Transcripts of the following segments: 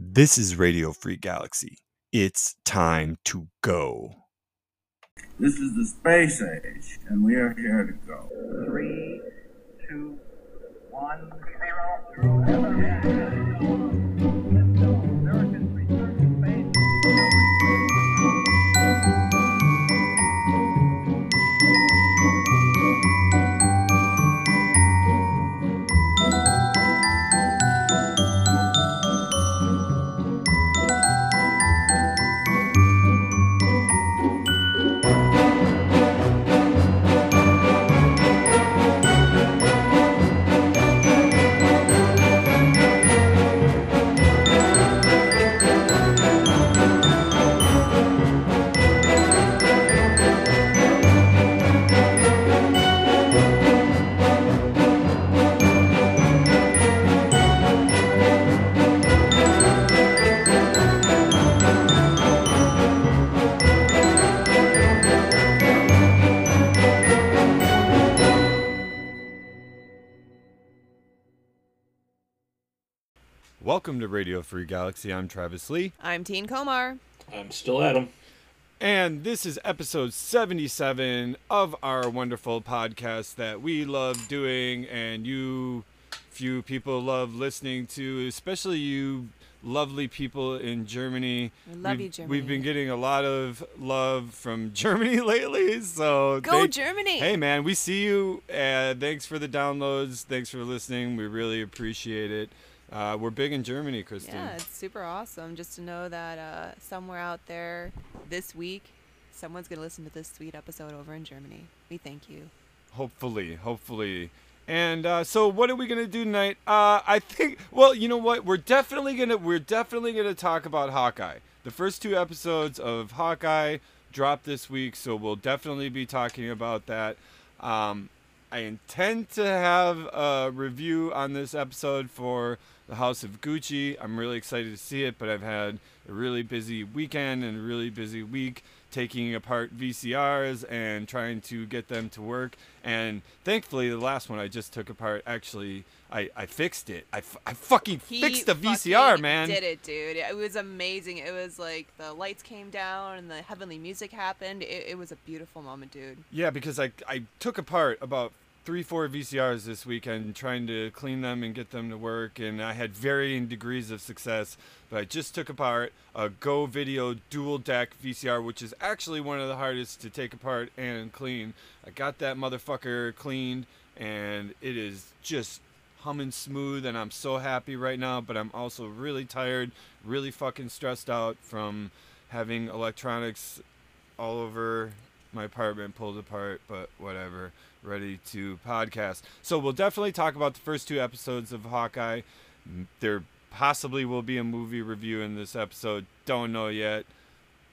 This is Radio Free Galaxy. It's time to go. This is the space age, and we are here to go. Three, two, one, zero, Welcome to Radio Free Galaxy. I'm Travis Lee, I'm Teen Komar. I'm still Adam. and this is episode 77 of our wonderful podcast that we love doing, and you few people love listening to, especially you lovely people in Germany. We love we've, you, Germany. We've been getting a lot of love from Germany lately, so Go they- Germany! Hey man, we see you. Uh, thanks for the downloads. Thanks for listening. We really appreciate it. Uh, we're big in Germany, Kristen. Yeah, it's super awesome just to know that uh, somewhere out there this week, someone's gonna listen to this sweet episode over in Germany. We thank you. Hopefully, hopefully. And uh, so, what are we gonna do tonight? Uh, I think. Well, you know what? We're definitely gonna we're definitely gonna talk about Hawkeye. The first two episodes of Hawkeye dropped this week, so we'll definitely be talking about that. Um, I intend to have a review on this episode for the House of Gucci. I'm really excited to see it, but I've had a really busy weekend and a really busy week taking apart VCRs and trying to get them to work. And thankfully, the last one I just took apart actually. I, I fixed it. I, f- I fucking He fixed the VCR, man. Did it, dude? It was amazing. It was like the lights came down and the heavenly music happened. It, it was a beautiful moment, dude. Yeah, because I I took apart about three four VCRs this weekend trying to clean them and get them to work, and I had varying degrees of success. But I just took apart a Go Video dual deck VCR, which is actually one of the hardest to take apart and clean. I got that motherfucker cleaned, and it is just humming smooth, and I'm so happy right now. But I'm also really tired, really fucking stressed out from having electronics all over my apartment pulled apart, but whatever. Ready to podcast. So we'll definitely talk about the first two episodes of Hawkeye. There possibly will be a movie review in this episode. Don't know yet.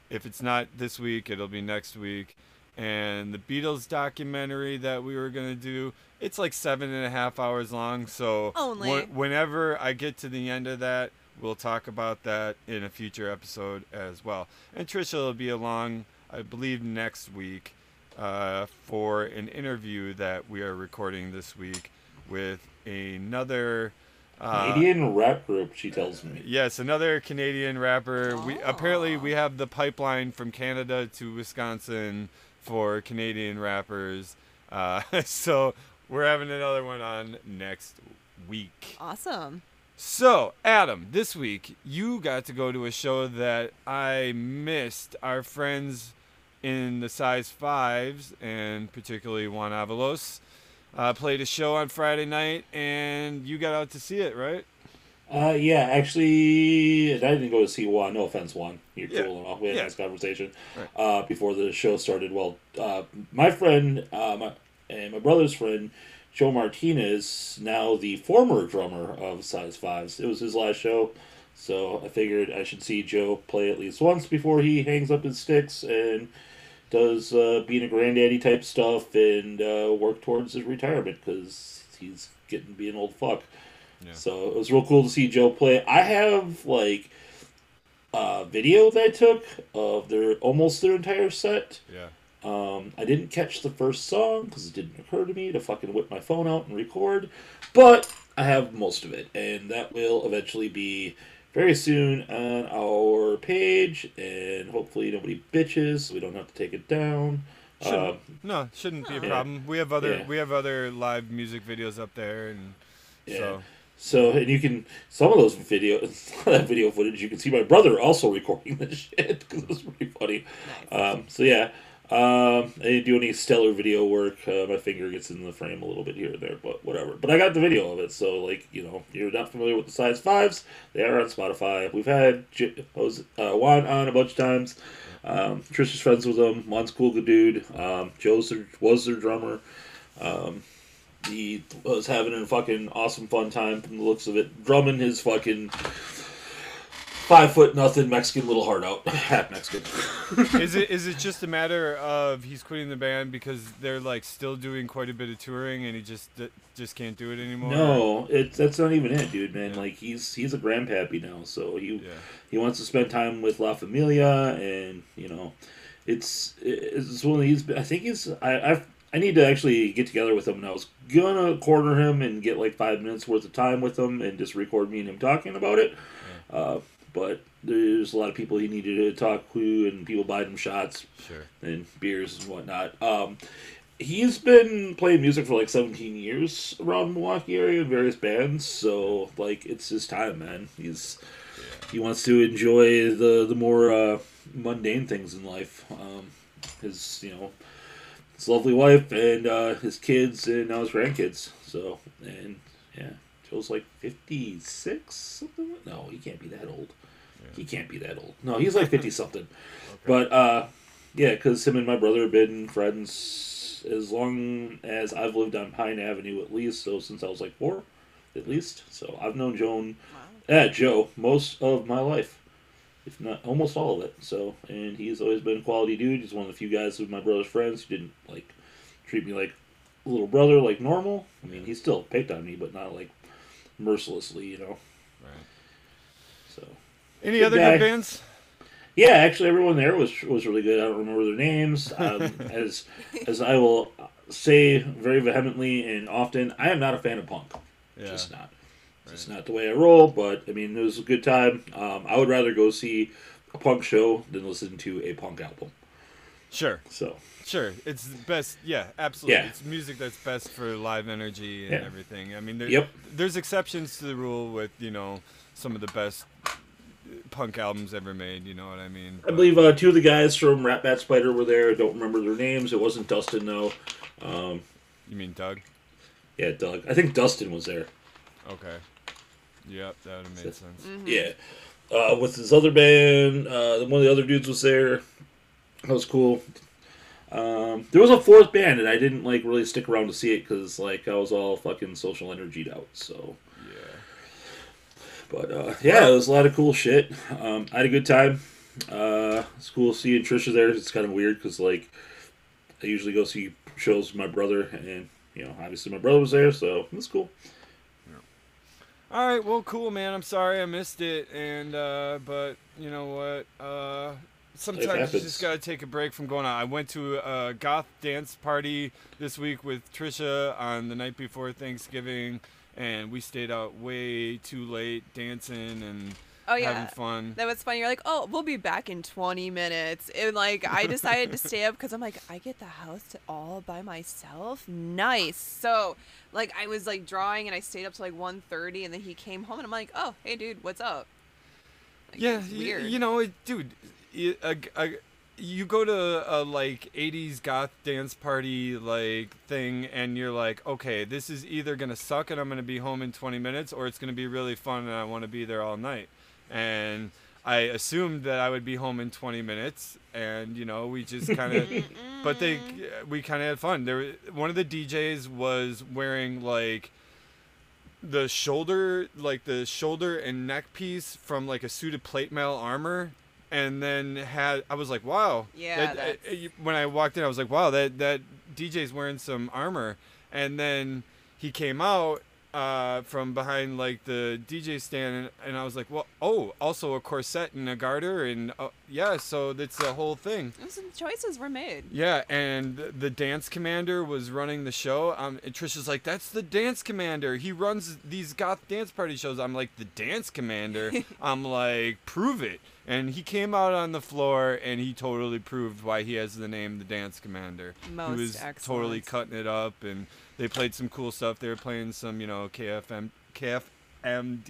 If it's not this week, it'll be next week. And the Beatles documentary that we were gonna do, it's like seven and a half hours long. So Only. wh- whenever I get to the end of that, we'll talk about that in a future episode as well. And Trisha will be along, I believe, next week uh, for an interview that we are recording this week with another. Uh, Canadian rap group, she tells me. Yes, another Canadian rapper. We apparently Oh. we have the pipeline from Canada to Wisconsin for Canadian rappers. Uh, so we're having another one on next week. Awesome. So, Adam, this week you got to go to a show that I missed. Our friends in the size fives, and particularly Juan Avalos, uh, played a show on Friday night, and you got out to see it, right? Uh, yeah, actually, I didn't go to see Juan. No offense, Juan. You're Yeah. cool enough. We had a nice conversation Right. uh, before the show started. Well, uh, my friend uh, my, and my brother's friend, Joe Martinez, now the former drummer of Size Fives. It was his last show, so I figured I should see Joe play at least once before he hangs up his sticks and does uh, being a granddaddy type stuff and uh, work towards his retirement because he's getting to be an old fuck. Yeah. So it was real cool to see Joe play. I have like a video that I took of their almost their entire set. Yeah. Um, I didn't catch the first song because it didn't occur to me to fucking whip my phone out and record, but I have most of it, and that will eventually be very soon on our page, and hopefully nobody bitches. So we don't have to take it down. Shouldn't, Um, no, shouldn't be a Yeah. problem. We have other Yeah. we have other live music videos up there, and Yeah. so So and you can some of those video that video footage you can see my brother also recording this shit because it was pretty funny. Nice. Um, so yeah, um, I didn't do any stellar video work. Uh, my finger gets in the frame a little bit here and there, but whatever. But I got the video of it. So like you know, you're not familiar with the size fives, they are on Spotify. We've had J- Jose- uh, Juan on a bunch of times. Um, Trish is friends with him. Juan's cool good dude. Um, was their drummer. Um, he was having a fucking awesome fun time from the looks of it, drumming his fucking five foot nothing Mexican little heart out, half Mexican. is it is it just a matter of he's quitting the band because they're like still doing quite a bit of touring and he just just can't do it anymore? No, it that's not even it, dude. Man, like he's he's a grandpappy now, so he Yeah. he wants to spend time with La Familia, and you know, it's it's one of these. I think he's I I've, I need to actually get together with him, and I was gonna corner him and get like five minutes worth of time with him and just record me and him talking about it. Uh, but there's a lot of people he needed to talk to, and people buying him shots Sure. and beers and whatnot. Um, he's been playing music for like 17 years around Milwaukee area in various bands, so like it's his time, man. He's he wants to enjoy the the more uh, mundane things in life. Um, his you know his lovely wife and uh, his kids and now his grandkids. So and yeah, Joe's like 56 something. No, he can't be that old. He can't be that old. No, he's like 50 something. But uh, yeah, because him and my brother have been friends as long as I've lived on Pine Avenue, at least. So since I was like four, at least. So I've known Joan, uh, Joe, most of my life, if not almost all of it. So and he's always been a quality dude. He's one of the few guys of my brother's friends who didn't like treat me like a little brother, like normal. I mean, he still picked on me, but not like mercilessly, you know. Right. Any Good other guy. good bands? Yeah, actually, everyone there was was really good. I don't remember their names. Um, as as I will say very vehemently and often, I am not a fan of punk. Yeah. Just not. It's not the way I roll. But I mean, it was a good time. Um, I would rather go see a punk show than listen to a punk album. Sure. So Sure, it's best. Yeah, absolutely. Yeah. It's music that's best for live energy and Yeah. everything. I mean, there, Yep. there's exceptions to the rule with you know some of the best punk albums ever made. You know what I mean? I believe uh, two of the guys from Rat Bat Spider were there. I don't remember their names. It wasn't Dustin though. Um, You mean Doug? yeah, Doug. I think Dustin was there. Okay. Yep, that would have made sense. Yeah. Uh, with his other band, uh, one of the other dudes was there. That was cool. Um, there was a fourth band, and I didn't like really stick around to see it because like I was all fucking social energied out. So, Yeah. But uh, yeah, it was a lot of cool shit. Um, I had a good time. Uh, it's cool seeing Trisha there. It's kind of weird because like I usually go see shows with my brother, and you know, obviously my brother was there, so it's was cool. All right, well, cool, man. I'm sorry I missed it, and uh, but you know what? Uh, sometimes you just gotta take a break from going out. I went to a goth dance party this week with Trisha on the night before Thanksgiving, and we stayed out way too late dancing and Oh yeah. having fun. That was funny. You're like, oh, we'll be back in 20 minutes. And like, I decided to stay up because I'm like, I get the house all by myself. Nice. So, like, I was like drawing and I stayed up to like 1:30, and then he came home and I'm like, oh, hey, dude, what's up? Like, yeah, y- you know, it, dude, y- a, a, you go to a like 80s goth dance party like thing and you're like, okay, this is either going to suck and I'm going to be home in 20 minutes or it's going to be really fun and I want to be there all night. And I assumed that I would be home in 20 minutes and you know, we just kind of but they uh, we kind of had fun. There one of the DJs was wearing like the shoulder like the shoulder and neck piece from like a suit of plate mail armor and then had I was like wow Yeah, that- uh, when I walked in I was like wow that that DJ's wearing some armor and then he came out uh, from behind like the DJ stand, and, and I was like, well, oh, also a corset and a garter, and uh, yeah, so that's the whole thing. Some choices were made. Yeah, and the dance commander was running the show. Um, and Trisha's like, "That's the dance commander. He runs these goth dance party shows." I'm like, "The dance commander." I'm like, "Prove it." And he came out on the floor and he totally proved why he has the name the dance commander. Most he was totally cutting it up, and they played some cool stuff. They were playing some, you know, KFM, KFMD.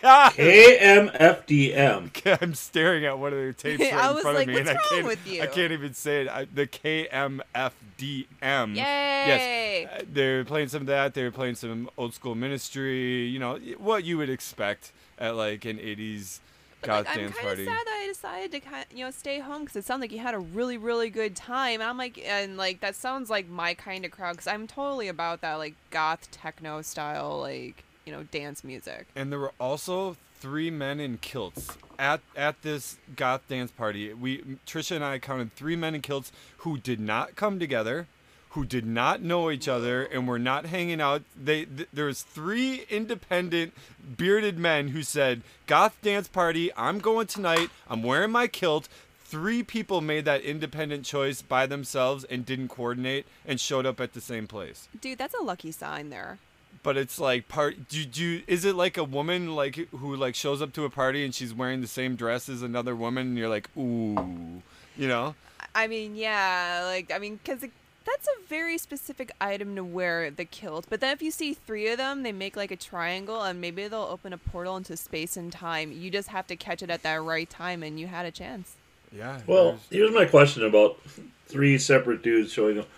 God, KMFDM. I'm staring at one of their tapes right I in front like, of me, and "What's I wrong can't. with you?" I can't even say it. I, the KMFDM. Yay! Uh, they were playing some of that. They were playing some old school ministry. You know what you would expect at like an '80s Goth like, I'm kind of sad that I decided to kind you know stay home because it sounded like you had a really really good time, and I'm like, and like that sounds like my kind of crowd because I'm totally about that like goth techno style like you know dance music. And there were also three men in kilts at at this goth dance party. We Trisha and I counted three men in kilts who did not come together, who did not know each other, and were not hanging out. They th- there was three independent bearded men who said, "Goth dance party. I'm going tonight. I'm wearing my kilt." Three people made that independent choice by themselves and didn't coordinate and showed up at the same place Dude, that's a lucky sign there. but it's like part do, do is it like a woman like who like shows up to a party and she's wearing the same dress as another woman and you're like ooh you know I mean, yeah, like I mean, because that's a very specific item to wear the kilt. But then if you see three of them, they make like a triangle, and maybe they'll open a portal into space and time. You just have to catch it at that right time, and you had a chance. yeah Well, there's- here's my question about three separate dudes showing up.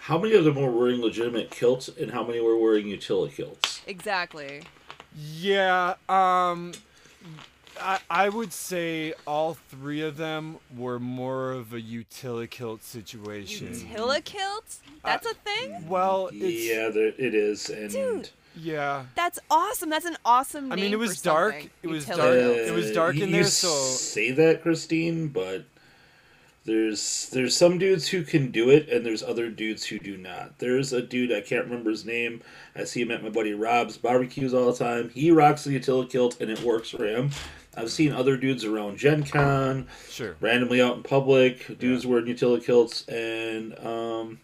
How many of them were wearing legitimate kilts, and how many were wearing utility kilts? Exactly. yeah um I, I would say all three of them were more of a utility kilt situation. Utila kilt? That's a thing? well, it's, yeah, there, it is, and Dude. yeah. That's awesome. That's an awesome I mean, it was dark. something. It was dark. kilt. It was dark in you there, so- say that, Christine, but there's there's some dudes who can do it, and there's other dudes who do not. There's a dude I can't remember his name. I see him at my buddy Rob's barbecues all the time. He rocks the utility kilt, and it works for him. I've seen other dudes around Gen Con, Sure. randomly out in public, dudes wearing utility kilts, and um,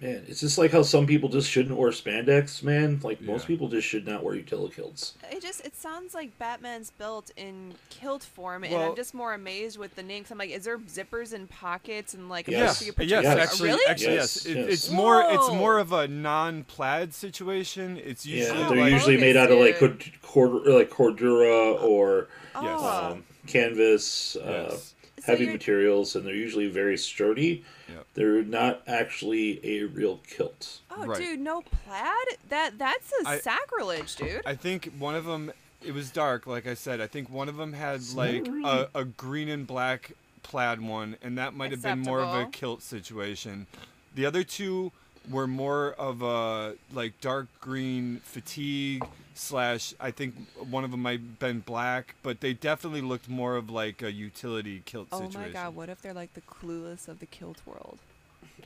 man, it's just like how some people just shouldn't wear spandex, man. Like most people just should not wear utility kilts. It just it sounds like Batman's built in kilt form, and I'm just more amazed with the name. 'cause I'm like, is there zippers and pockets and like a Yes. place where you put yes, Yes. actually, really? actually, yes. Yes, It, yes. It's more, it's more of a non-plaid situation. It's usually Yeah, they're like, usually made out of like cord, cord, like cordura or Yes. Oh. um, canvas, uh, yes. So heavy you're- materials, and they're usually very sturdy. Yep. They're not actually a real kilt. Oh, Right. dude, no plaid? That that's a I- sacrilege, dude. I think one of them. It was dark, like I said. I think one of them had like a, a green and black plaid one, and that might have been more of a kilt situation. The other two were more of a like dark green fatigue slash. I think one of them might have been black, but they definitely looked more of like a utility kilt oh situation. my god, what if they're like the clueless of the kilt world?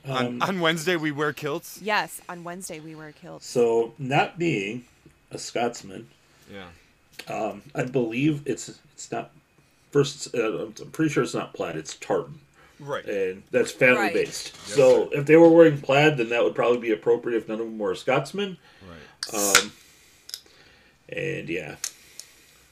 On, Um, on Wednesday we wear kilts. Yes, on Wednesday we wear kilts. so, not being a Scotsman, Yeah. um, I believe it's it's not. First, uh, I'm pretty sure it's not plaid. It's tartan. Right. and that's family Right. based. Yes, so sir. if they were wearing plaid, then that would probably be appropriate if none of them were Scotsmen. Right. Um, and yeah,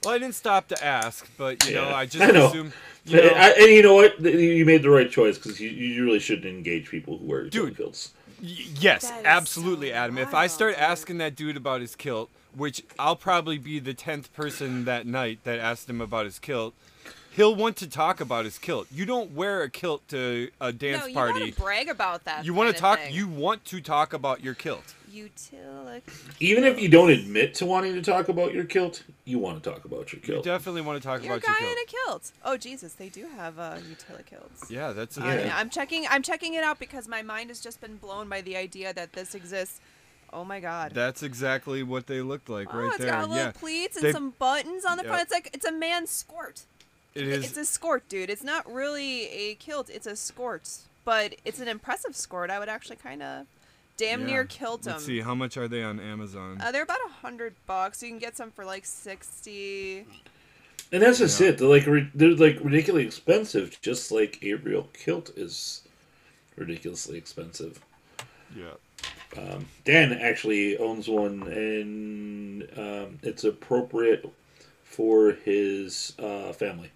Well, I didn't stop to ask, but you know, I just I know. assumed. You know, I, and you know what? You made the right choice because you, you really shouldn't engage people who wear Dude. kilts. Y- Yes, absolutely, so Adam. If I start dude. asking that dude about his kilt, which I'll probably be the tenth person that night that asked him about his kilt, he'll want to talk about his kilt. You don't wear a kilt to a dance party. no, you party. want to brag about that. You want to talk. thing. You want to talk about your kilt. Utila. Even if you don't admit to wanting to talk about your kilt, you want to talk about your kilt. You kilt. definitely want to talk You're a about your guy kilt. in a kilt. Oh Jesus, they do have uh, utilikilts. yeah, that's a I mean, I'm checking. I'm checking it out because my mind has just been blown by the idea that this exists. Oh my god. That's exactly what they looked like oh, right it's there. got little yeah, pleats and They- some buttons on the front. It's like it's a man's skirt. It is. It's a skirt, dude. It's not really a kilt. It's a skirt, but it's an impressive skirt. I would actually kind of damn Yeah. near killed them. Let's see, how much are they on Amazon? Uh, they're about a hundred bucks. You can get some for like sixty. And that's just Yeah. it. They're like ri- they're like ridiculously expensive, just like a real kilt is ridiculously expensive. yeah. Um, Dan actually owns one, and um, it's appropriate for his uh, family.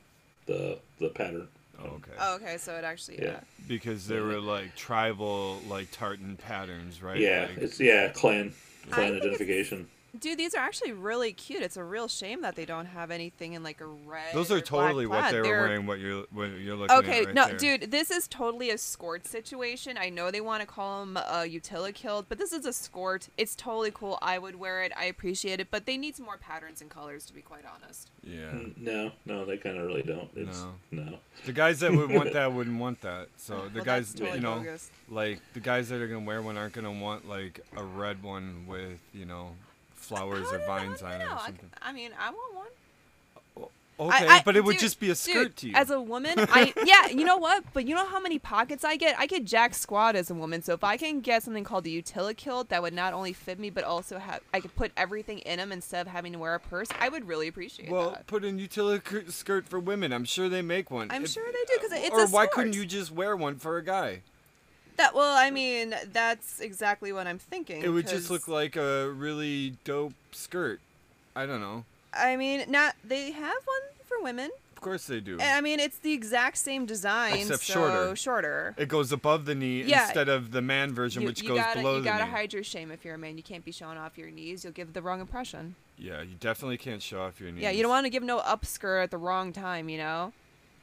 The the pattern. Oh, okay. Oh, okay, so it actually yeah. Yeah. Because there were like tribal, like tartan patterns, right? Yeah, Like, it's yeah clan clan think it's- identification. Dude, these are actually really cute. It's a real shame that they don't have anything in like a red. those are totally what they were They're- wearing. What you're what you're looking Okay, at. right no, there. dude, this is totally a skort situation. I know they want to call them a utilikilt, but this is a skort. It's totally cool. I would wear it. I appreciate it, but they need some more patterns and colors, to be quite honest. Yeah. Mm, No, no, they kind of really don't. It's, No. no. The guys that would want that wouldn't want that. So the Well, guys, totally you know, bogus. like the guys that are gonna wear one aren't gonna want like a red one with you know flowers or vines I on it or I, something. I mean, I want one. Okay, I- I- but it would dude, just be a dude, skirt to you. As a woman, I yeah, you know what? But you know how many pockets I get? I get jack squat as a woman. So if I can get something called the utilikilt that would not only fit me but also have I could put everything in them instead of having to wear a purse, I would really appreciate it. well, that. put in utility skirt for women. I'm sure they make one. I'm If- sure they do because it's or a why couldn't you just wear one for a guy? That well, I mean, that's exactly what I'm thinking. It would just look like a really dope skirt. I don't know. I mean, not they have one for women. Of course they do. And I mean, it's the exact same design, Except so shorter. shorter. It goes above the knee Yeah. instead of the man version, You, which you goes gotta, below you the gotta knee. hide your shame if you're a man. You can't be showing off your knees. You'll give the wrong impression. Yeah, you definitely can't show off your knees. Yeah, you don't want to give no upskirt at the wrong time. You know.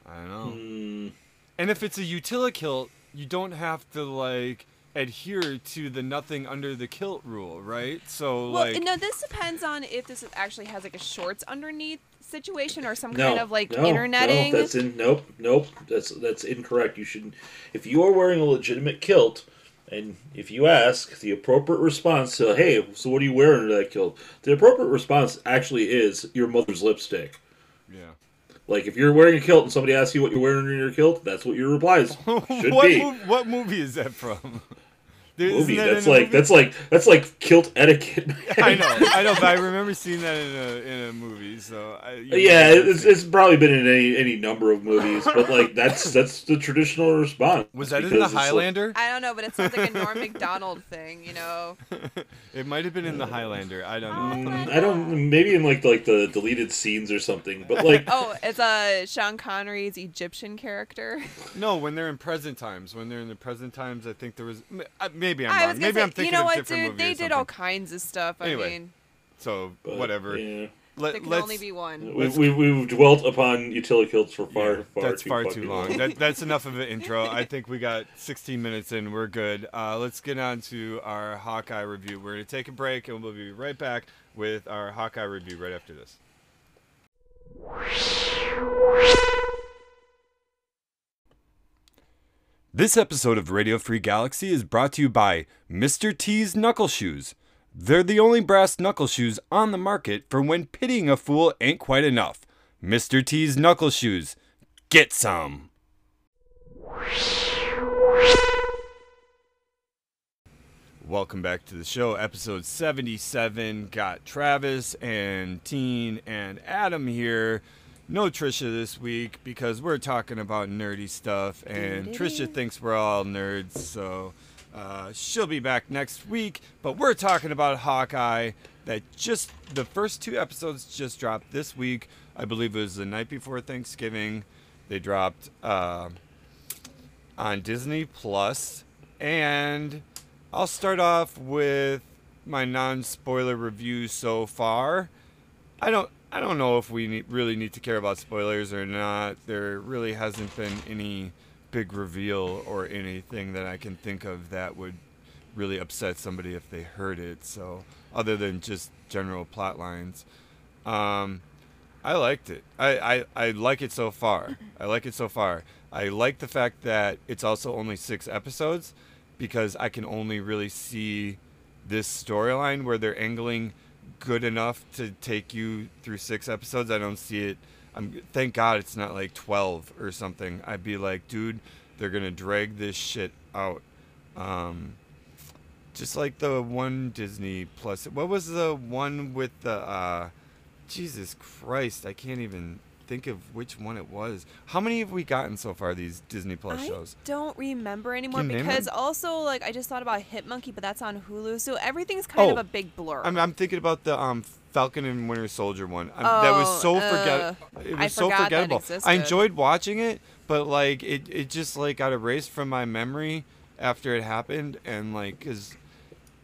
I don't know. Mm, And if it's a utilikilt, you don't have to like adhere to the nothing under the kilt rule, right? So Well, like no, this depends on if this actually has like a shorts underneath situation or some no, kind of like no, interneting. No, that's in nope, nope. That's that's incorrect. You should, if you are wearing a legitimate kilt, and if you ask the appropriate response to, hey, so what are you wearing under that kilt? The appropriate response actually is your mother's lipstick. yeah. Like if you're wearing a kilt and somebody asks you what you're wearing under your kilt, that's what your replies should what, be. mov- what movie is that from? There- isn't movie. that That's like movie? that's like that's like kilt etiquette. man. I know, I know, but I remember seeing that in a in a movie. So I, Yeah, it's, it's probably been in any any number of movies, but like that's that's the traditional response. was that in the it's like- Highlander? I don't know, but it sounds like a Norm Macdonald thing. You know. It might have been in the Highlander. I don't know. Mm, I don't. Maybe in like like the deleted scenes or something. But like, Oh, it's a uh, Sean Connery's Egyptian character. No, when they're in present times. When they're in the present times, I think there was. m- uh, Maybe I'm I wrong. was gonna Maybe say, I'm thinking you know of what, different dude? They did all kinds of stuff. I Anyway, mean, So but, whatever. Yeah. Let, there can let's. only be one. We, we, we've dwelt upon utility kilts for far, yeah, far that's too far fucking too long. that, that's enough of an intro. I think we got 16 minutes in. We're good. Uh, let's get on to our Hawkeye review. We're going to take a break and we'll be right back with our Hawkeye review right after this. This episode of Radio Free Galaxy is brought to you by Mr. T's Knuckle Shoes. They're the only brass knuckle shoes on the market for when pitying a fool ain't quite enough. Mr. T's Knuckle Shoes. Get some. Welcome back to the show, episode 77. Got Travis and Teen and Adam here. No Trisha this week because we're talking about nerdy stuff, and Trisha thinks we're all nerds, so uh, she'll be back next week. But we're talking about Hawkeye. That just the first two episodes just dropped this week. I believe it was the night before Thanksgiving. They dropped uh, on Disney Plus, and I'll start off with my non-spoiler review so far. I don't I don't know if we need, really need to care about spoilers or not. There really hasn't been any big reveal or anything that I can think of that would really upset somebody if they heard it. So other than just general plot lines, um, I liked it. I, I, I like it so far. I like it so far. I like the fact that it's also only six episodes because I can only really see this storyline where they're angling good enough to take you through six episodes. I don't see it. I'm thank God it's not like 12 or something. I'd be like, dude, they're gonna drag this shit out. Um, just like the one Disney Plus. What was the one with the? uh Jesus Christ, I can't even think of which one it was. How many have we gotten so far? These Disney Plus I shows. I don't remember anymore Can you name because also like I just thought about Hit Monkey, but that's on Hulu, so everything's kind of Oh, a big blur. I'm, I'm thinking about the um Falcon and Winter Soldier one. Um, that was Oh, so uh, forget. It was so forgettable. I enjoyed watching it, but like it, it just like got erased from my memory after it happened, and like because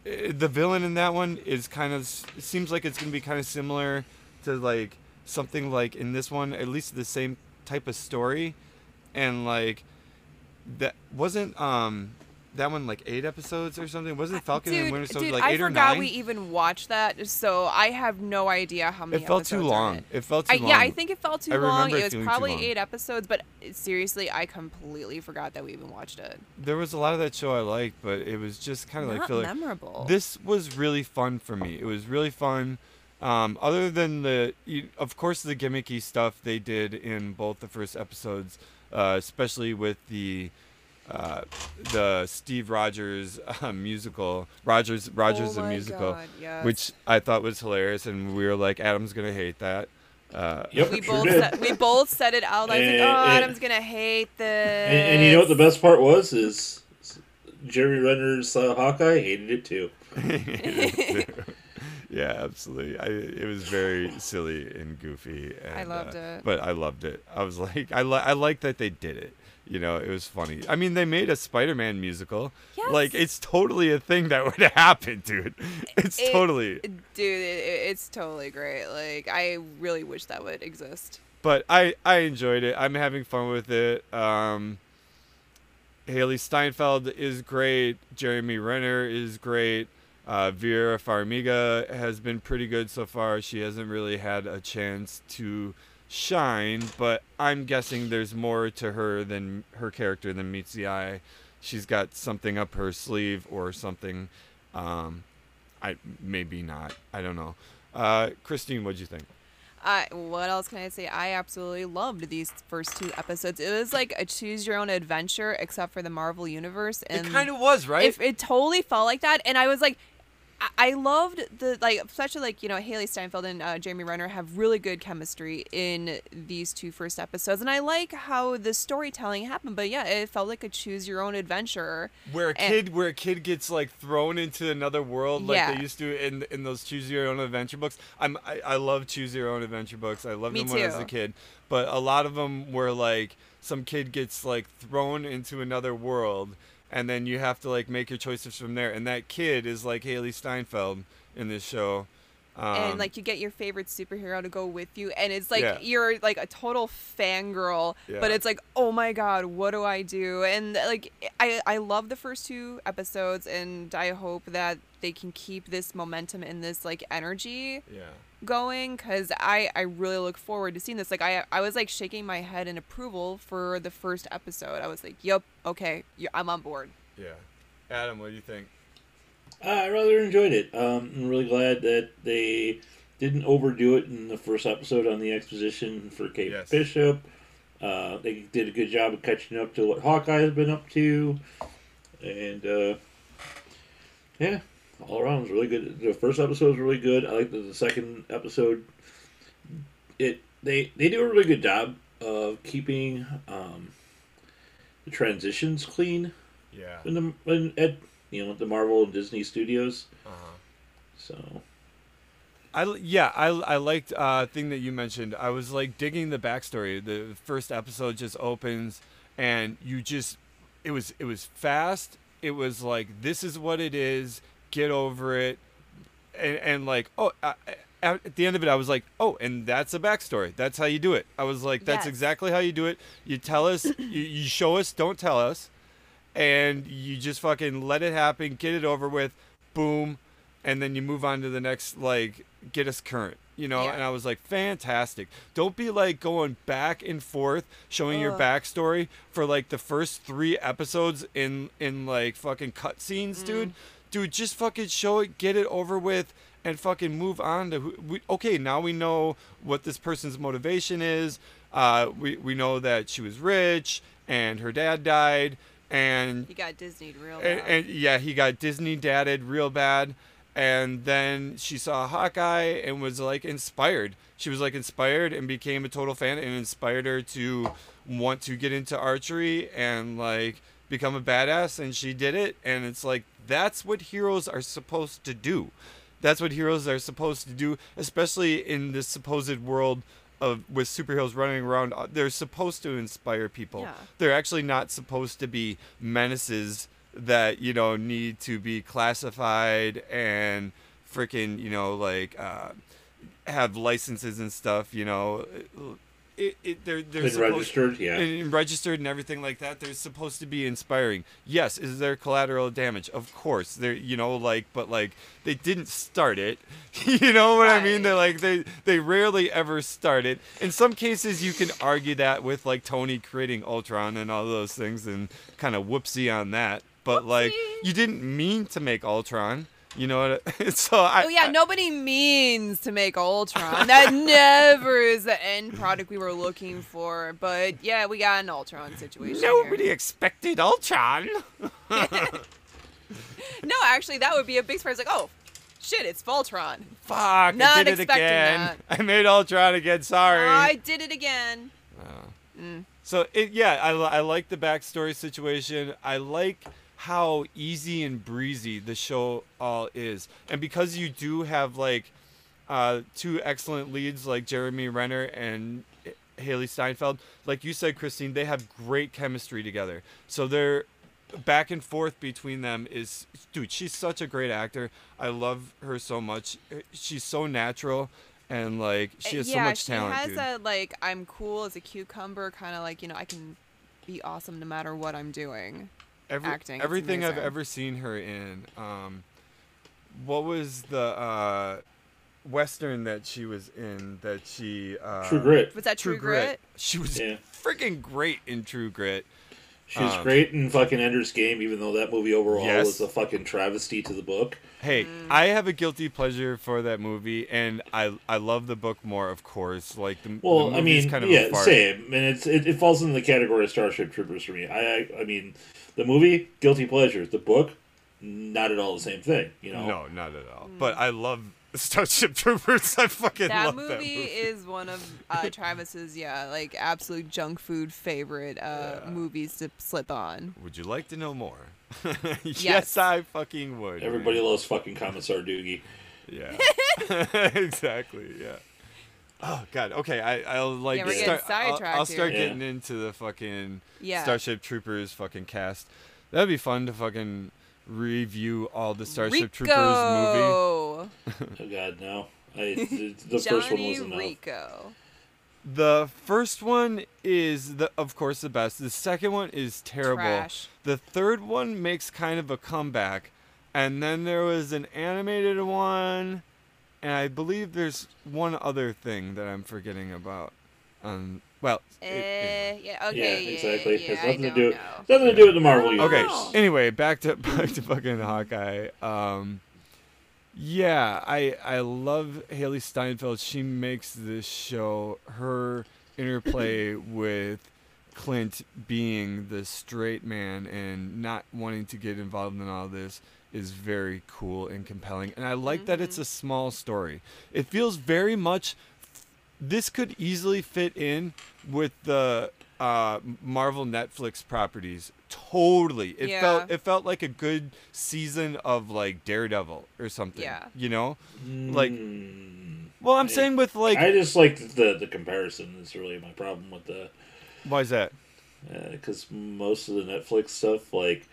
the villain in that one is kind of it seems like it's gonna be kind of similar to like something like in this one, at least the same type of story, and like that wasn't um that one like eight episodes or something. Wasn't Falcon dude, and Winter Soldier dude, like I eight or forgot nine? we even watched that, so I have no idea how many. it felt too long. it. It felt too I, long. yeah, I think it felt too I long. it It was probably eight episodes, but seriously, I completely forgot that we even watched it. there was a lot of that show I liked, but it was just kind of like filler. memorable. This was really fun for me. It was really fun. Um, other than the, of course, the gimmicky stuff they did in both the first episodes, uh, especially with the uh, the Steve Rogers uh, musical, Rogers Rogers oh the musical, God, yes. which I thought was hilarious, and we were like, Adam's gonna hate that. Uh, Yep, we sure both did. said, we both said it out. I was like, And- "Oh, and- Adam's gonna hate this." And, and you know what the best part was is Jerry Renner's uh, Hawkeye hated it too. yeah, absolutely. I, it was very silly and goofy. And, I loved uh, it. But I loved it. I was like, I, li- I like that they did it. You know, it was funny. I mean, they made a Spider-Man musical. Like, it's totally a thing that would happen, dude. It's It- totally. dude, it- it's totally great. Like, I really wish that would exist. But I, I enjoyed it. I'm having fun with it. Um, Hailee Steinfeld is great. Jeremy Renner is great. Uh, Vera Farmiga has been pretty good so far. She hasn't really had a chance to shine, but I'm guessing there's more to her than her character than meets the eye. She's got something up her sleeve or something. Um, I maybe not. I don't know. Uh, Christine, what'd you think? I what else can I say? I absolutely loved these first two episodes. It was like a choose your own adventure, except for the Marvel universe. And it kind of was, right? If it totally felt like that, and I was like, I, loved the like, especially like you know Hailee Steinfeld and uh, Jeremy Renner have really good chemistry in these two first episodes, and I like how the storytelling happened. But yeah, it felt like a choose your own adventure. where a and- kid where a kid gets like thrown into another world like Yeah. they used to in in those choose your own adventure books i'm i, I love choose your own adventure books i loved Me them when i was a kid but a lot of them were like some kid gets like thrown into another world and then you have to like make your choices from there. And that kid is like hailee steinfeld in this show. Um, and like you get your favorite superhero to go with you and it's like Yeah. you're like a total fangirl Yeah. but it's like oh my god what do i do? And like i i love the first two episodes and i hope that they can keep this momentum and this like energy. Yeah going because i i really look forward to seeing this. Like i i was like shaking my head in approval for the first episode. I was like yep okay yeah, i'm on board. Yeah. Adam what do you think? I rather enjoyed it. Um, I'm really glad that they didn't overdo it in the first episode on the exposition for Kate Yes. Bishop. Uh, they did a good job of catching up to what Hawkeye has been up to, and uh, yeah, all around it was really good. The first episode was really good. I like the, the second episode. It they they do a really good job of keeping um, the transitions clean yeah in the in, at you know the Marvel and Disney studios. uh-huh So I yeah I, I liked uh thing that you mentioned. I was like digging the backstory. The first episode just opens and you just it was it was fast. It was like this is what it is. Get over it. And, and like oh uh, at the end of it I was like oh and that's a backstory. That's how you do it. I was like that's Yes. exactly how you do it. You tell us you, you show us don't tell us and you just fucking let it happen, get it over with, boom, and then you move on to the next like get us current. You know, Yeah. and I was like, fantastic. Don't be like going back and forth showing your backstory for like the first three episodes in in like fucking cutscenes, dude. Dude, just fucking show it, get it over with, and fucking move on to who, we, okay. Now we know what this person's motivation is. Uh, we we know that she was rich and her dad died, and He got Disneyed real and, and yeah, he got Disney dadded real bad. And then she saw Hawkeye and was like inspired. She was like inspired and became a total fan and inspired her to want to get into archery and like become a badass. And she did it. And it's like, that's what heroes are supposed to do. That's what heroes are supposed to do, especially in this supposed world of with superheroes running around. Uh, They're supposed to inspire people Yeah. they're actually not supposed to be menaces that you know need to be classified and freaking you know like uh, have licenses and stuff you know it, it they're they're Been supposed registered, yeah. and registered and everything like that. They're supposed to be inspiring. Yes is there collateral damage? Of course. There you know like but like they didn't start it. You know what i mean? They're like they they rarely ever start it. In some cases you can argue that with like tony creating ultron and all those things and kind of whoopsie on that. But like you didn't mean to make ultron you know what so i Oh yeah, I- nobody means to make Ultron. That never is the end product we were looking for. But yeah, we got an Ultron situation. nobody here. expected ultron No, actually, that would be a big surprise. Like, oh, shit, it's Voltron. fuck i Not did it again that. i made ultron again sorry I did it again. Oh. Mm. So it, yeah, I, I like the backstory situation. I like how easy and breezy the show all is, and because you do have like uh, two excellent leads like Jeremy Renner and Hailee Steinfeld, like you said, Christine, they have great chemistry together. So they're back and forth between them is dude she's such a great actor i love her so much she's so natural and like she has yeah, so much she talent has dude. a like I'm cool as a cucumber, kind of like you know I can be awesome no matter what I'm doing. Every, acting, Everything I've ever seen her in. Um, what was the uh, western that she was in? That she uh, True Grit. Was that True, Grit? She was Yeah. freaking great in True Grit. She's Um, great in fucking Ender's Game, even though that movie overall Yes. was a fucking travesty to the book. Hey, Mm. I have a guilty pleasure for that movie, and I I love the book more, of course. Like the, Well, the I movie's mean, kind of a yeah, fart. same, and it's it, it falls in the category of Starship Troopers for me. I, I I mean, the movie guilty pleasure, the book not at all the same thing. You know, No, not at all. But I love Starship Troopers. I fucking That love movie, that movie. is one of uh, Travis's, yeah, like absolute junk food favorite uh, movies to slip on. Would you like to know more? yes, Yes. I fucking would. everybody man. loves fucking Commissar Doogie. Yeah. exactly. Yeah. Oh God. Okay. I I'll like Yeah, start. I'll, I'll start here. getting into the fucking Yeah. Starship Troopers fucking cast. That'd be fun to fucking review all the Starship Troopers movie. Rico. Oh God, no. I, the, the first one Johnny was enough. Rico. The first one is the of course the best. The second one is terrible. Trash. The third one makes kind of a comeback. And then there was an animated one and I believe there's one other thing that I'm forgetting about. Um well, it- Eh, yeah, Yeah, okay, yeah, exactly. Yeah, Has nothing to don't do. know. Has nothing to do with the Marvel I don't Okay. Anyway, back to back to fucking Hawkeye. Um, yeah, I I love Hailee Steinfeld. She makes this show. Her interplay with Clint being the straight man and not wanting to get involved in all this is very cool and compelling. And I like that it's mm-hmm. a small story. It feels very much this could easily fit in with the uh, Marvel Netflix properties. Totally, it Yeah. felt it felt like a good season of like Daredevil or something. Yeah. you know, like Mm, well, I'm I- saying with like I just like the the comparison. Is really my problem with the why is that? because most of the Netflix stuff, like,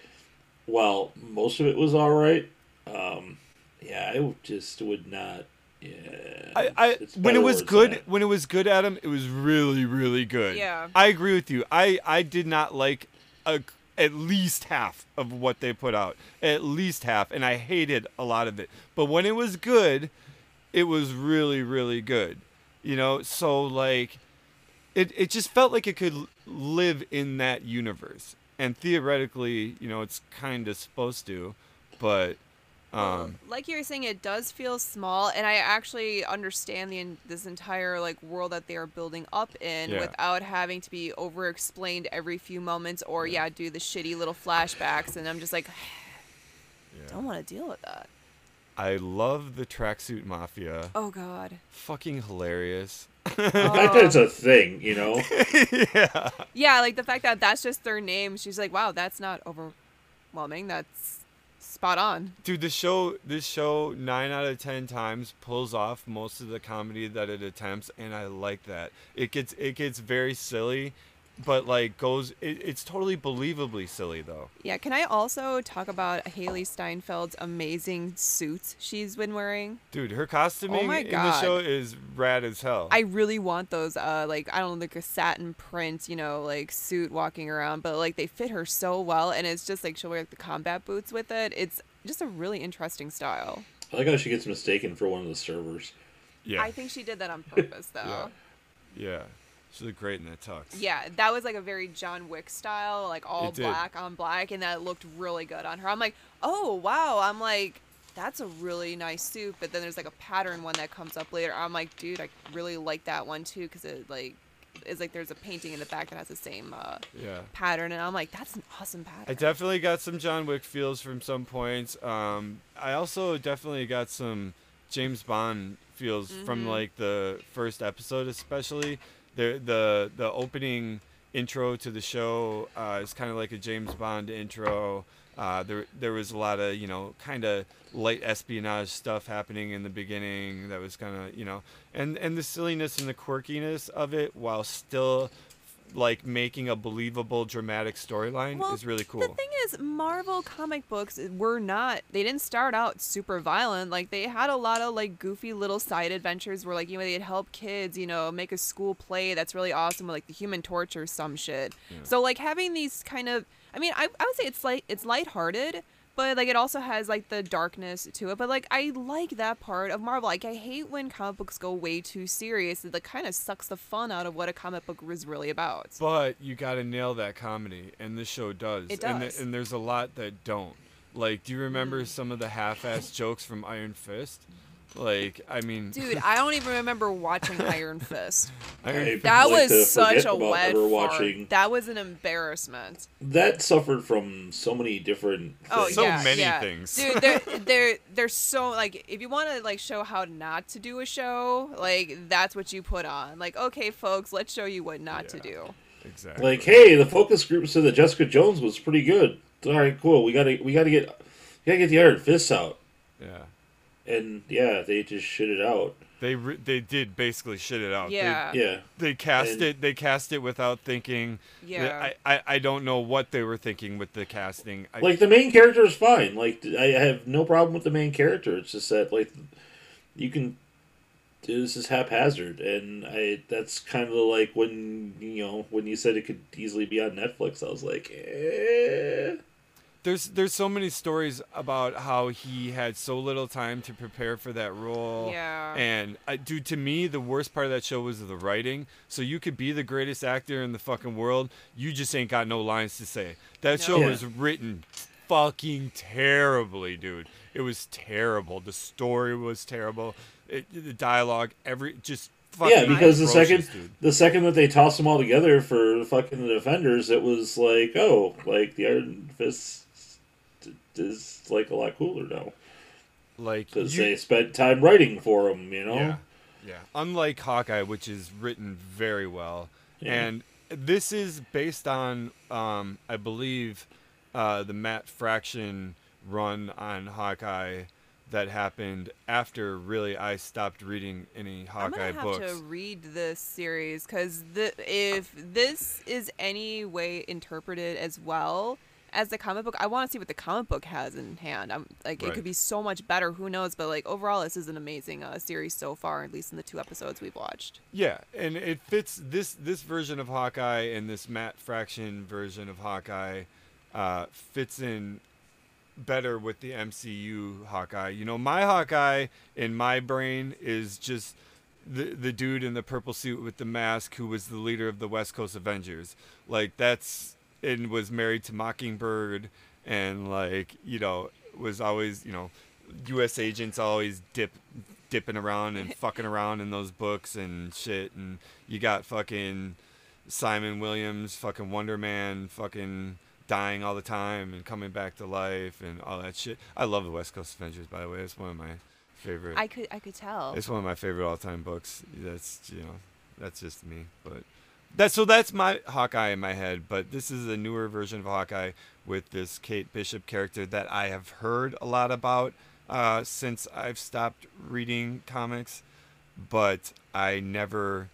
well, most of it was all right, um, yeah, I just would not. Yeah, I, I it's when it was good at. when it was good Adam it was really really good. Yeah. I agree with you. I I did not like a, at least half of what they put out. At least half and I hated a lot of it. But when it was good it was really really good you know? So like it it just felt like it could live in that universe. And theoretically you know it's kind of supposed to but Um, like you were saying, it does feel small, and I actually understand the this entire like world that they are building up in Yeah. without having to be over explained every few moments, or yeah, do the shitty little flashbacks, and I'm just like, yeah. don't want to deal with that. I love the tracksuit mafia. Oh God. Fucking hilarious. The fact that it's a thing, you know. yeah. Yeah, like the fact that that's just their name. She's like, wow, that's not overwhelming. That's spot on. Dude, this show, this show, nine out of ten times pulls off most of the comedy that it attempts, and I like that. It gets, it gets very silly, but like goes, it, it's totally believably silly though. Yeah. Can I also talk about Hailee Steinfeld's amazing suits she's been wearing? Dude, her costuming Oh my in the show is rad as hell. I really want those. Uh, like I don't know, like a satin print, you know, like suit walking around, but like they fit her so well, and it's just like she'll wear like the combat boots with it. It's just a really interesting style. I like how she gets mistaken for one of the servers. yeah, I think she did that on purpose, though. yeah. yeah, she looked great in that tux. Yeah, that was like a very John Wick style, like all It did. black on black, and that looked really good on her. I'm like, oh wow, I'm like, that's a really nice suit. But then there's like a pattern one that comes up later. I'm like, dude, I really like that one too because it like is like there's a painting in the back that has the same uh, yeah. pattern, and I'm like, that's an awesome pattern. I definitely got some John Wick feels from some points. Um, I also definitely got some James Bond feels from Mm-hmm. like the first episode, especially the the the opening intro to the show uh, is kind of like a James Bond intro. Uh, there there was a lot of you know kind of light espionage stuff happening in the beginning that was kind of you know and and the silliness and the quirkiness of it while still like making a believable dramatic storyline Well, is really cool. The thing is, Marvel comic books were not. They didn't start out super violent. Like they had a lot of like goofy little side adventures where like you know they'd help kids, you know, make a school play that's really awesome with like the Human Torch or some shit. So like having these kind of, I mean, I, I would say it's like it's lighthearted. But like it also has like the darkness to it. But like I like that part of Marvel. Like I hate when comic books go way too serious. It like kind of sucks the fun out of what a comic book is really about. But you got to nail that comedy, and this show does. It And, does. th- and there's a lot that don't. Like, do you remember mm-hmm. some of the half-ass jokes from Iron Fist? Like, I mean, Dude, I don't even remember watching Iron Fist. Iron Fist. That like was such a wet fart. watching- That was an embarrassment. That suffered from so many different. Oh things. So yeah, many yeah. things. dude. They're they're they're so like if you want to like show how not to do a show, like that's what you put on. Like okay, folks, let's show you what not to do. exactly. Like, hey, the focus group said that Jessica Jones was pretty good. All right, cool. We gotta, we gotta get, we gotta get the Iron Fists out. yeah, And yeah, they just shit it out. they re- they did basically shit it out. They- Yeah. Yeah, They, cast And- it. They cast it without thinking. Yeah. I, I I don't know what they were thinking with the casting. I, like the main character is fine. Like I have no problem with the main character. It's just that like you can. Do this is haphazard, and I. That's kind of like when you know when you said it could easily be on Netflix. I was like, eh. There's there's so many stories about how he had so little time to prepare for that role. Yeah. And uh, dude, to me, the worst part of that show was the writing. So you could be the greatest actor in the fucking world, you just ain't got no lines to say. That No. show Yeah. was written fucking terribly, dude. It was terrible. The story was terrible. It, the dialogue, every just fucking yeah, because the second dude. the second that they tossed them all together for fucking the defenders, it was like, oh, like the Iron Fist is like a lot cooler now like because you- they spent time writing for them. You know. Yeah, yeah. Unlike Hawkeye, which is written very well, Yeah. and this is based on, um, I believe, uh, the Matt Fraction run on Hawkeye that happened after really I stopped reading any I'm Hawkeye gonna have books. to read this series because if this is any way interpreted as well as the comic book, I want to see what the comic book has in hand. I'm like, it could be so much better. Who knows? But like overall, this is an amazing uh, series so far, at least in the two episodes we've watched. Yeah, and it fits this this version of Hawkeye and this Matt Fraction version of Hawkeye uh, fits in better with the MCU Hawkeye. You know, my Hawkeye in my brain is just the the dude in the purple suit with the mask who was the leader of the West Coast Avengers. Like that's and was married to Mockingbird and like, you know, was always, you know, U.S. agents always dip dipping around and fucking around in those books and shit, and you got fucking Simon Williams, fucking Wonder Man, fucking dying all the time and coming back to life and all that shit. I love the West Coast Avengers, by the way. It's one of my favorite. I could I could tell. It's one of my favorite all-time books. That's you know, that's just me. But that's so that's my Hawkeye in my head. But this is a newer version of Hawkeye with this Kate Bishop character that I have heard a lot about uh, since I've stopped reading comics. But I never,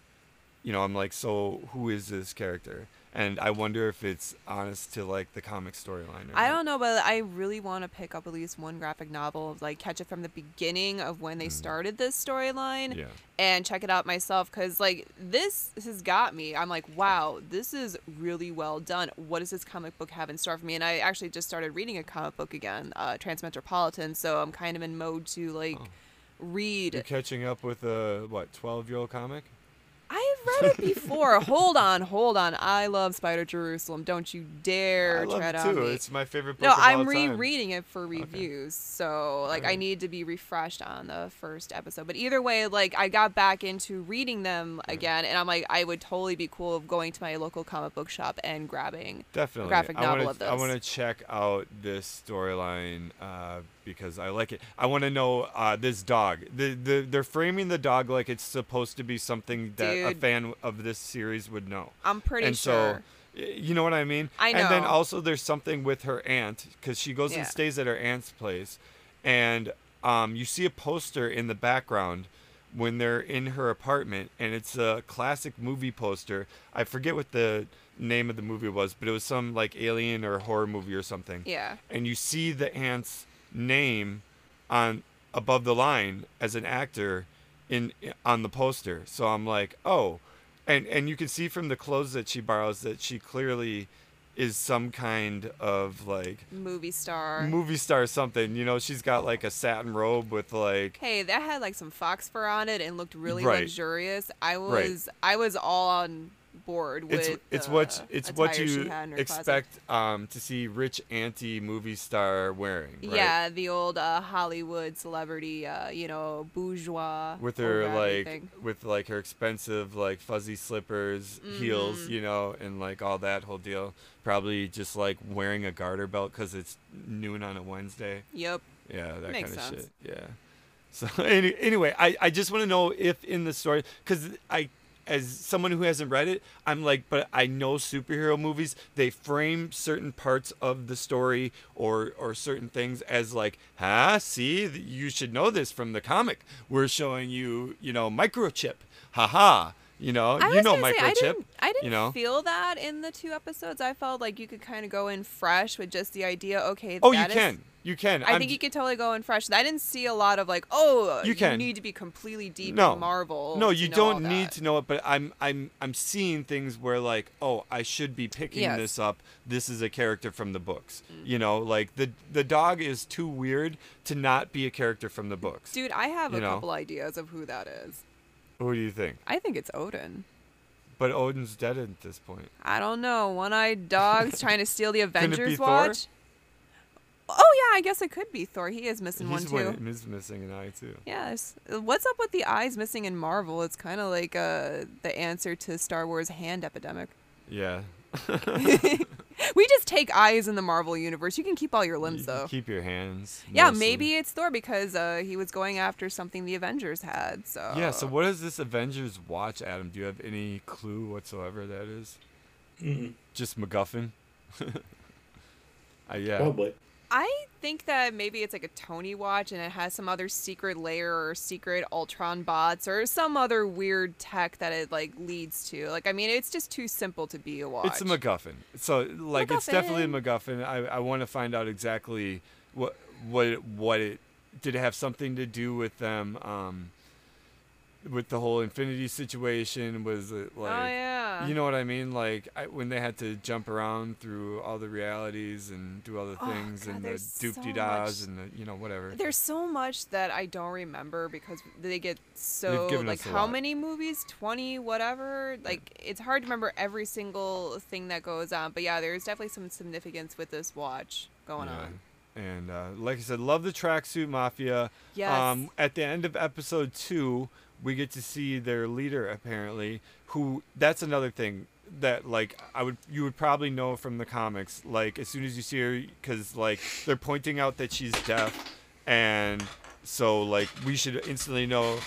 you know, I'm like, so who is this character? And I wonder if it's honest to like the comic storyline. I don't know, but I really want to pick up at least one graphic novel, like catch it from the beginning of when they started this storyline, Mm. Yeah. and check it out myself. Cause like this has got me. I'm like, wow, this is really well done. What does this comic book have in store for me? And I actually just started reading a comic book again, uh, Transmetropolitan. So I'm kind of in mode to like Oh. read. You're catching up with a what 12 year old comic? I've read it before. hold on, hold on. I love Spider Jerusalem. Don't you dare I love tread it on too. me. It's my favorite book. No, of all I'm time. rereading it for reviews, so like I need to be refreshed on the first episode. But either way, like I got back into reading them again, and I'm like, I would totally be cool of going to my local comic book shop and grabbing. Definitely. graphic novel wanna, of I want to check out this storyline uh, because I like it. I want to know uh, this dog. The, the they're framing the dog like it's supposed to be something that a fan of this series would know. I'm pretty and sure. so, you know what I mean? I know. And then also there's something with her aunt because she goes Yeah. and stays at her aunt's place, and um, you see a poster in the background when they're in her apartment, and it's a classic movie poster. I forget what the name of the movie was, but it was some like alien or horror movie or something. yeah. And you see the aunt's name on above the line as an actor in on the poster. So I'm like, oh, and and you can see from the clothes that she borrows that she clearly is some kind of like Movie star. movie star something. You know, she's got like a satin robe with like Hey, that had like some fox fur on it and looked really Right. luxurious. I Right. was I was all on board with it's it's the what it's what you had in her closet. expect um to see rich auntie movie star wearing. Right? Yeah, the old uh, Hollywood celebrity, uh, you know, bourgeois. with her like everything. with like her expensive like fuzzy slippers heels Mm-hmm. you know and like all that whole deal probably just like wearing a garter belt because it's noon on a wednesday Yep. yeah that Makes kind of sense. shit yeah so anyway i i just want to know if in the story because i as someone who hasn't read it i'm like but i know superhero movies they frame certain parts of the story or or certain things as like huh see you should know this from the comic. We're showing you you know microchip. Haha you know I you know say, microchip I didn't, I didn't you know feel that in the two episodes. I felt like you could kind of go in fresh with just the idea. Okay, oh you is- can you can I I'm think you could totally go in fresh. I didn't see a lot of like, oh, You can. need to be completely deep no in Marvel. no you don't need to know it but i'm i'm i'm seeing things where like oh i should be picking Yes. this up this is a character from the books mm. you know like the the dog is too weird to not be a character from the books Dude, I have a know. couple ideas of who that is. Who do you think I think it's Odin. but odin's dead at this point I don't know. One-eyed dogs trying to steal the Couldn't it be Avengers Thor? watch. Oh yeah, I guess it could be Thor. He is missing he's one too. he's missing an eye too Yes. what's up with the eyes missing in Marvel? It's kind of like uh, the answer to Star Wars hand epidemic. yeah We just take eyes in the Marvel universe. You can keep all your limbs can though. keep your hands Yeah, maybe it's Thor because uh, he was going after something the Avengers had. So yeah so what is this avengers watch adam do you have any clue whatsoever that is Mm, just macguffin uh, yeah Probably. I think that maybe it's like a Tony watch and it has some other secret layer or secret Ultron bots or some other weird tech that it like leads to. Like I mean, it's just too simple to be a watch. It's a MacGuffin. So like it's definitely a MacGuffin. MacGuffin. I, I want to find out exactly what what it, what it did it have something to do with them um with the whole Infinity situation was it like oh yeah. you know what I mean like I, when they had to jump around through all the realities and do all the Oh, things God, and the so doop de das much- and the you know whatever. There's so much that I don't remember because they get so like how lot. many movies? 20 whatever. Like it's hard to remember every single thing that goes on. But yeah, there's definitely some significance with this watch going Yeah. on. and uh, like I said, love the tracksuit mafia. Yes. Um, at the end of episode two, we get to see their leader apparently. Who that's another thing that like I would you would probably know from the comics. Like as soon as you see her, because like they're pointing out that she's deaf, and so like we should instantly know,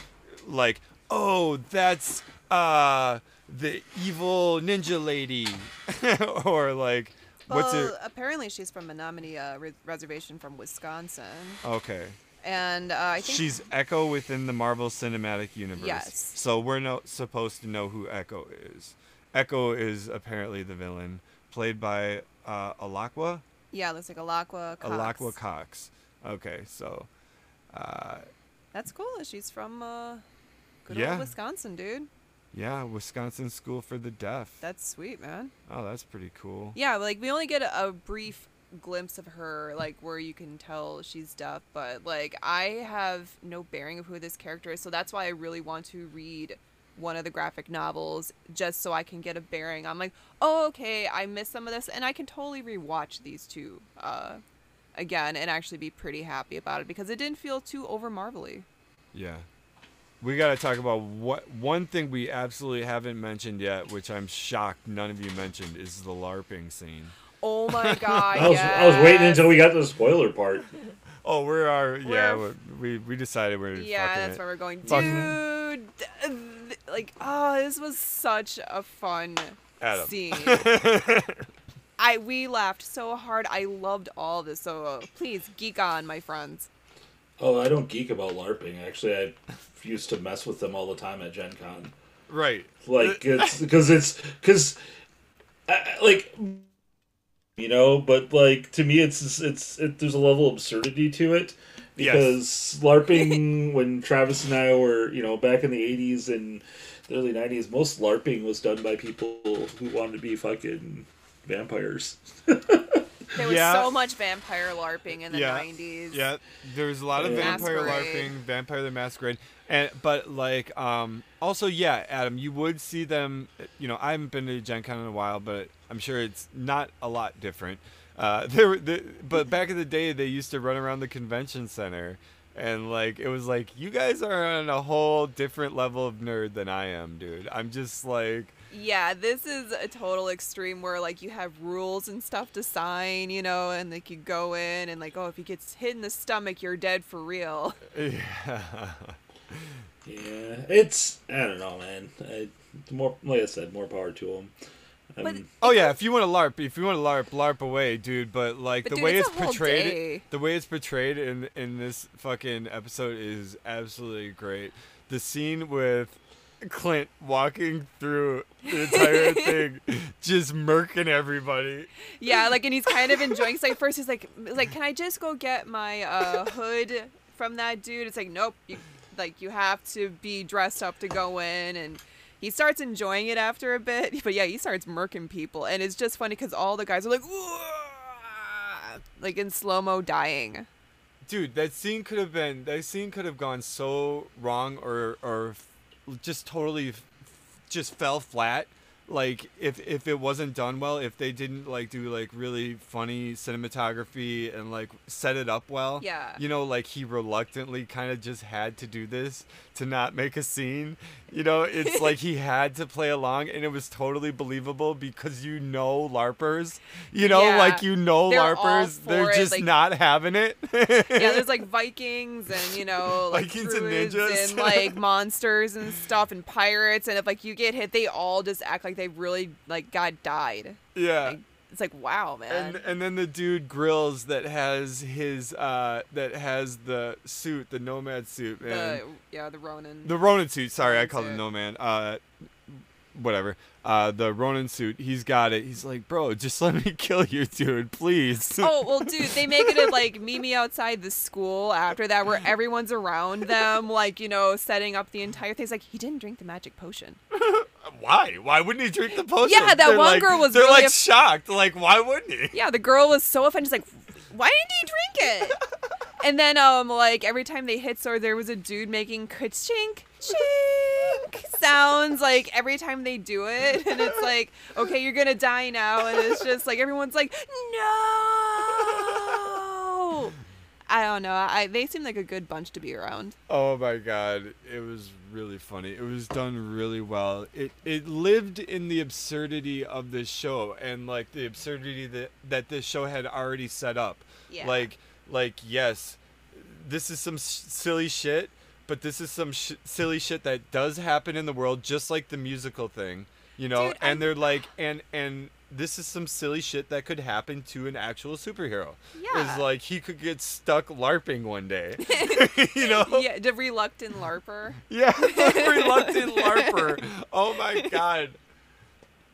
like oh that's uh the evil ninja lady, or like what's well, it? apparently she's from Menominee uh, re- Reservation from Wisconsin, Okay. And uh, I think She's Echo within the Marvel Cinematic Universe. Yes. So we're not supposed to know who Echo is. Echo is apparently the villain, played by uh, Alaqua. yeah, looks like Alaqua Cox. Alaqua Cox. Okay, so uh, That's cool. She's from uh, good Yeah. old Wisconsin, dude. yeah, Wisconsin School for the Deaf. That's sweet, man. oh, that's pretty cool. Yeah, like we only get a, a brief glimpse of her, like where you can tell she's deaf, but like I have no bearing of who this character is, so that's why I really want to read one of the graphic novels just so I can get a bearing. I'm like, oh, okay, I missed some of this, and I can totally rewatch these two uh, again and actually be pretty happy about it because it didn't feel too over marvelly. Yeah. We got to talk about what one thing we absolutely haven't mentioned yet, which I'm shocked none of you mentioned, is the LARPing scene. Oh my god! I was I was waiting until we got to the spoiler part. Oh, we're our yeah. We're- we we decided we're Yeah, that's it. where we're going. Fucking- Dude, th- like, oh, this was such a fun Adam. scene. I we laughed so hard. I loved all this. So uh, please geek on, my friends. Oh, I don't geek about LARPing. Actually, I used to mess with them all the time at Gen Con. Right. Like it's because it's because like you know, but like to me, it's just- it's it, there's a level of absurdity to it Yes. because LARPing when Travis and I were you know back in the '80s and the early '90s, most LARPing was done by people who wanted to be fucking vampires. There was Yeah. so much vampire larping in the Yeah. 90s. Yeah, there was a lot of Yeah. vampire Masquerade. LARPing, Vampire the Masquerade, and but like um also yeah, Adam, you would see them. You know, I haven't been to Gen Con in a while, but I'm sure it's not a lot different. Uh, there, the, but back in the day, they used to run around the convention center, and like it was like you guys are on a whole different level of nerd than I am, dude. I'm just like. Yeah, this is a total extreme where like you have rules and stuff to sign, you know, and like you go in and like, oh, if he gets hit in the stomach, you're dead for real. Yeah. Yeah, it's I don't know, man. I, more like I said, more power to them. But- Oh yeah, if you want to LARP, if you want to LARP, LARP away, dude. But like But the dude, way it's it's, portrayed, the way it's portrayed in in this fucking episode is absolutely great. The scene with Clint walking through the entire thing, just murking everybody. Yeah, like, and he's kind of enjoying. So like first he's like, like, can I just go get my uh, hood from that dude? It's like, nope. You, like you have to be dressed up to go in, and he starts enjoying it after a bit. But yeah, he starts murking people, and it's just funny because all the guys are like, like in slow mo dying. Dude, that scene could have been that scene could have gone so wrong or or just totally just fell flat. Like if if it wasn't done well, if they didn't like do like really funny cinematography and like set it up well. Yeah. You know, like he reluctantly kind of just had to do this to not make a scene. You know, it's like he had to play along and it was totally believable because you know LARPers. You know, Yeah. like you know They're LARPers, they're it, just like- not having it. yeah, there's like Vikings and you know like Vikings and ninjas. and like monsters and stuff and pirates and if like you get hit, they all just act like they really like got died. yeah. Like, it's like wow, man. And and then the dude grills that has his uh that has the suit, the nomad suit, man. the yeah, the Ronin. The Ronin suit. Sorry, I Ronin called it. Nomad. Uh, whatever. Uh, the Ronin suit. He's got it. He's like, bro, just let me kill you, dude, please. oh well, dude, they make it at like meet me outside the school after that, where everyone's around them, like you know, setting up the entire thing. It's like he didn't drink the magic potion. why? Why wouldn't he drink the potion? Yeah, that They're one like- girl was They're really like af- shocked. Like, why wouldn't he? Yeah, the girl was so offended. She's like, why didn't he drink it? and then, um, like every time they hit sword, there was a dude making ka-chink, chink sounds like every time they do it, and it's like, okay, you're gonna die now, and it's just like everyone's like, no. I don't know. I they seem like a good bunch to be around. Oh my god, it was really funny. It was done really well. It it lived in the absurdity of this show and like the absurdity that that this show had already set up. Yeah. Like like yes, this is some s- silly shit, but this is some sh- silly shit that does happen in the world just like the musical thing, you know? Dude, and I- they're like and and this is some silly shit that could happen to an actual superhero. Yeah. Is like he could get stuck larping one day. you know? yeah, the reluctant larper. Yeah, reluctant larper. Oh my god.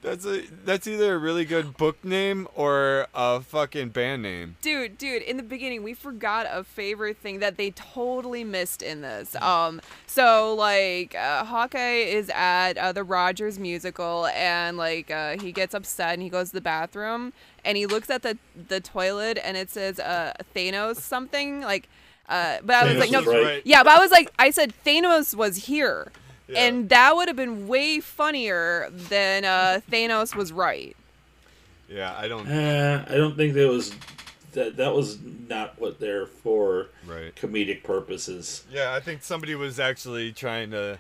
That's a that's either a really good book name or a fucking band name. Dude, dude, in the beginning we forgot a favorite thing that they totally missed in this. Um so like uh, Hawkeye is at uh, the Rogers musical and like uh, he gets upset and he goes to the bathroom and he looks at the the toilet and it says uh Thanos something like uh but I was Thanos like no was right. Yeah, but I was like I said Thanos was here. Yeah. And that would have been way funnier than uh, Thanos was right. Yeah, I don't. Uh, I don't think that was that. That was not what they're for. Right. Comedic purposes. Yeah, I think somebody was actually trying to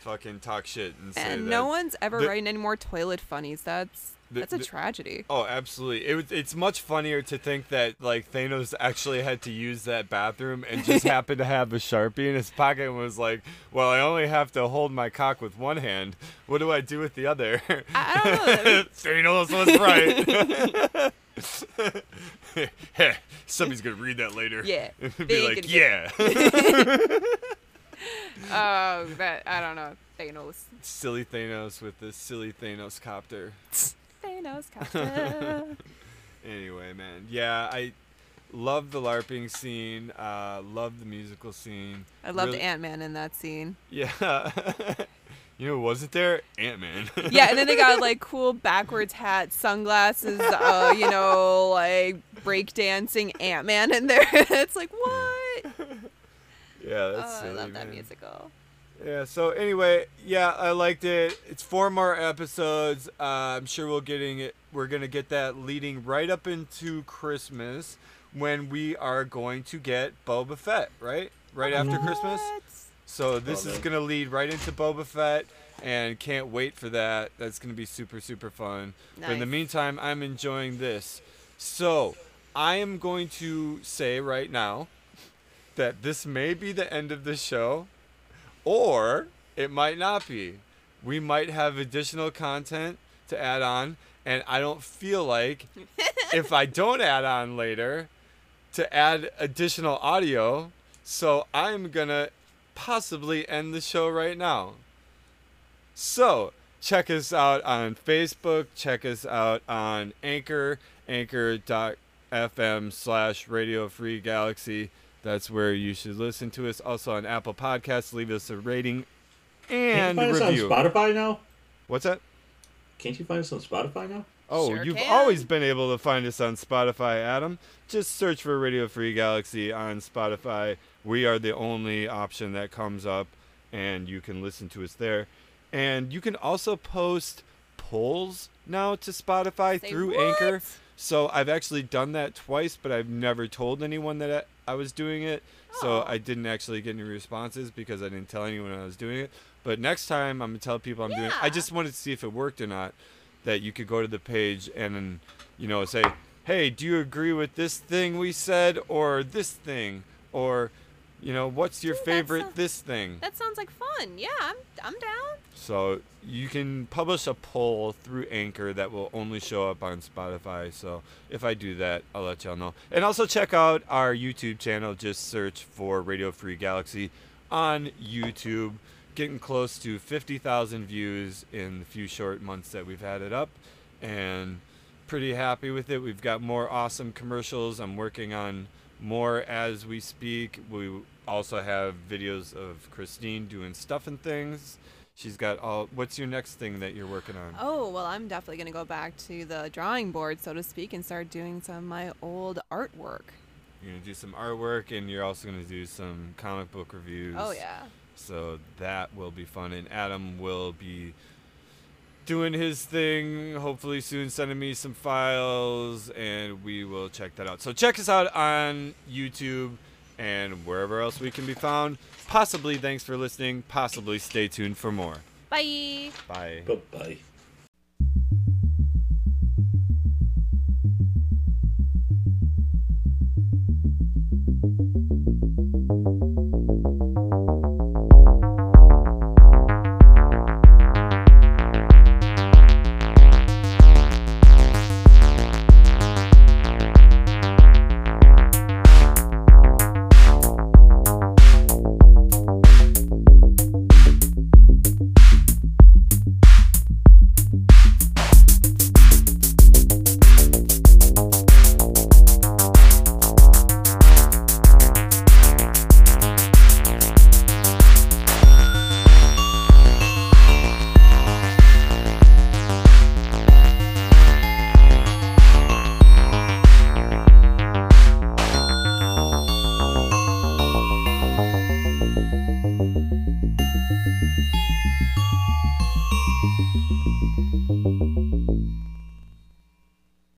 fucking talk shit and say And that. no one's ever the- writing any more toilet funnies. That's The- that's a the- tragedy. Oh, absolutely. It it's much funnier to think that like Thanos actually had to use that bathroom and just happened to have a sharpie in his pocket and was like, "Well, I only have to hold my cock with one hand. What do I do with the other?" I, I don't know. Thanos was right. Somebody's gonna read that later. Yeah, Be like, yeah. Oh, that I don't know. Thanos. silly Thanos with the silly Thanos copter. Thanos. Captain. Anyway, man, yeah, I love the LARPing scene. Uh, love the musical scene. I loved Really- Ant Man in that scene. Yeah. you know, wasn't there Ant Man. Yeah, and then they got like cool backwards hat, sunglasses, uh, you know, like breakdancing Ant Man in there. it's like what? yeah, that's oh, I silly, love that musical. Yeah. So anyway, yeah, I liked it. It's four more episodes. Uh, I'm sure we'll getting it. We're gonna get that leading right up into Christmas when we are going to get Boba Fett. Right. Right after Christmas. So this Oh, is gonna lead right into Boba Fett, and can't wait for that. That's gonna be super super fun. But in the meantime, I'm enjoying this. So I am going to say right now that this may be the end of the show, or it might not be. We might have additional content to add on, and I don't feel like if I don't add on later to add additional audio. So I'm gonna possibly end the show right now. So check us out on Facebook. Check us out on Anchor, anchor.fm slash Radio Free Galaxy. That's where you should listen to us. Also on Apple Podcasts, leave us a rating Can't and you find us on review. Spotify now? What's that? Can't you find us on Spotify now? Oh, Sure you've can. always been able to find us on Spotify, Adam. Just search for Radio Free Galaxy on Spotify. We are the only option that comes up, and you can listen to us there. And you can also post polls now to Spotify Say through what? Anchor. So I've actually done that twice, but I've never told anyone that I was doing it. So Oh. I didn't actually get any responses because I didn't tell anyone I was doing it. But next time I'm gonna tell people I'm doing it. I just wanted to see if it worked or not. That you could go to the page and then, you know, say, "Hey, do you agree with this thing we said or this thing?" Or, you know, what's your that favorite this thing? That sounds like fun. Yeah, I'm I'm down. So you can publish a poll through Anchor that will only show up on Spotify. So if I do that, I'll let y'all know. And also check out our YouTube channel. Just search for Radio Free Galaxy on YouTube. Getting close to 50,000 views in the few short months that we've had it up. And pretty happy with it. We've got more awesome commercials. I'm working on more as we speak. We also have videos of Christine doing stuff and things. She's got all. What's your next thing that you're working on? Oh well, I'm definitely gonna go back to the drawing board, so to speak, and start doing some of my old artwork. You're gonna do some artwork, and you're also gonna do some comic book reviews. Oh yeah. So that will be fun, and Adam will be doing his thing. Hopefully soon, sending me some files, and we will check that out. So check us out on YouTube and wherever else we can be found. Possibly thanks for listening. Possibly stay tuned for more. Bye. Bye. Bye bye.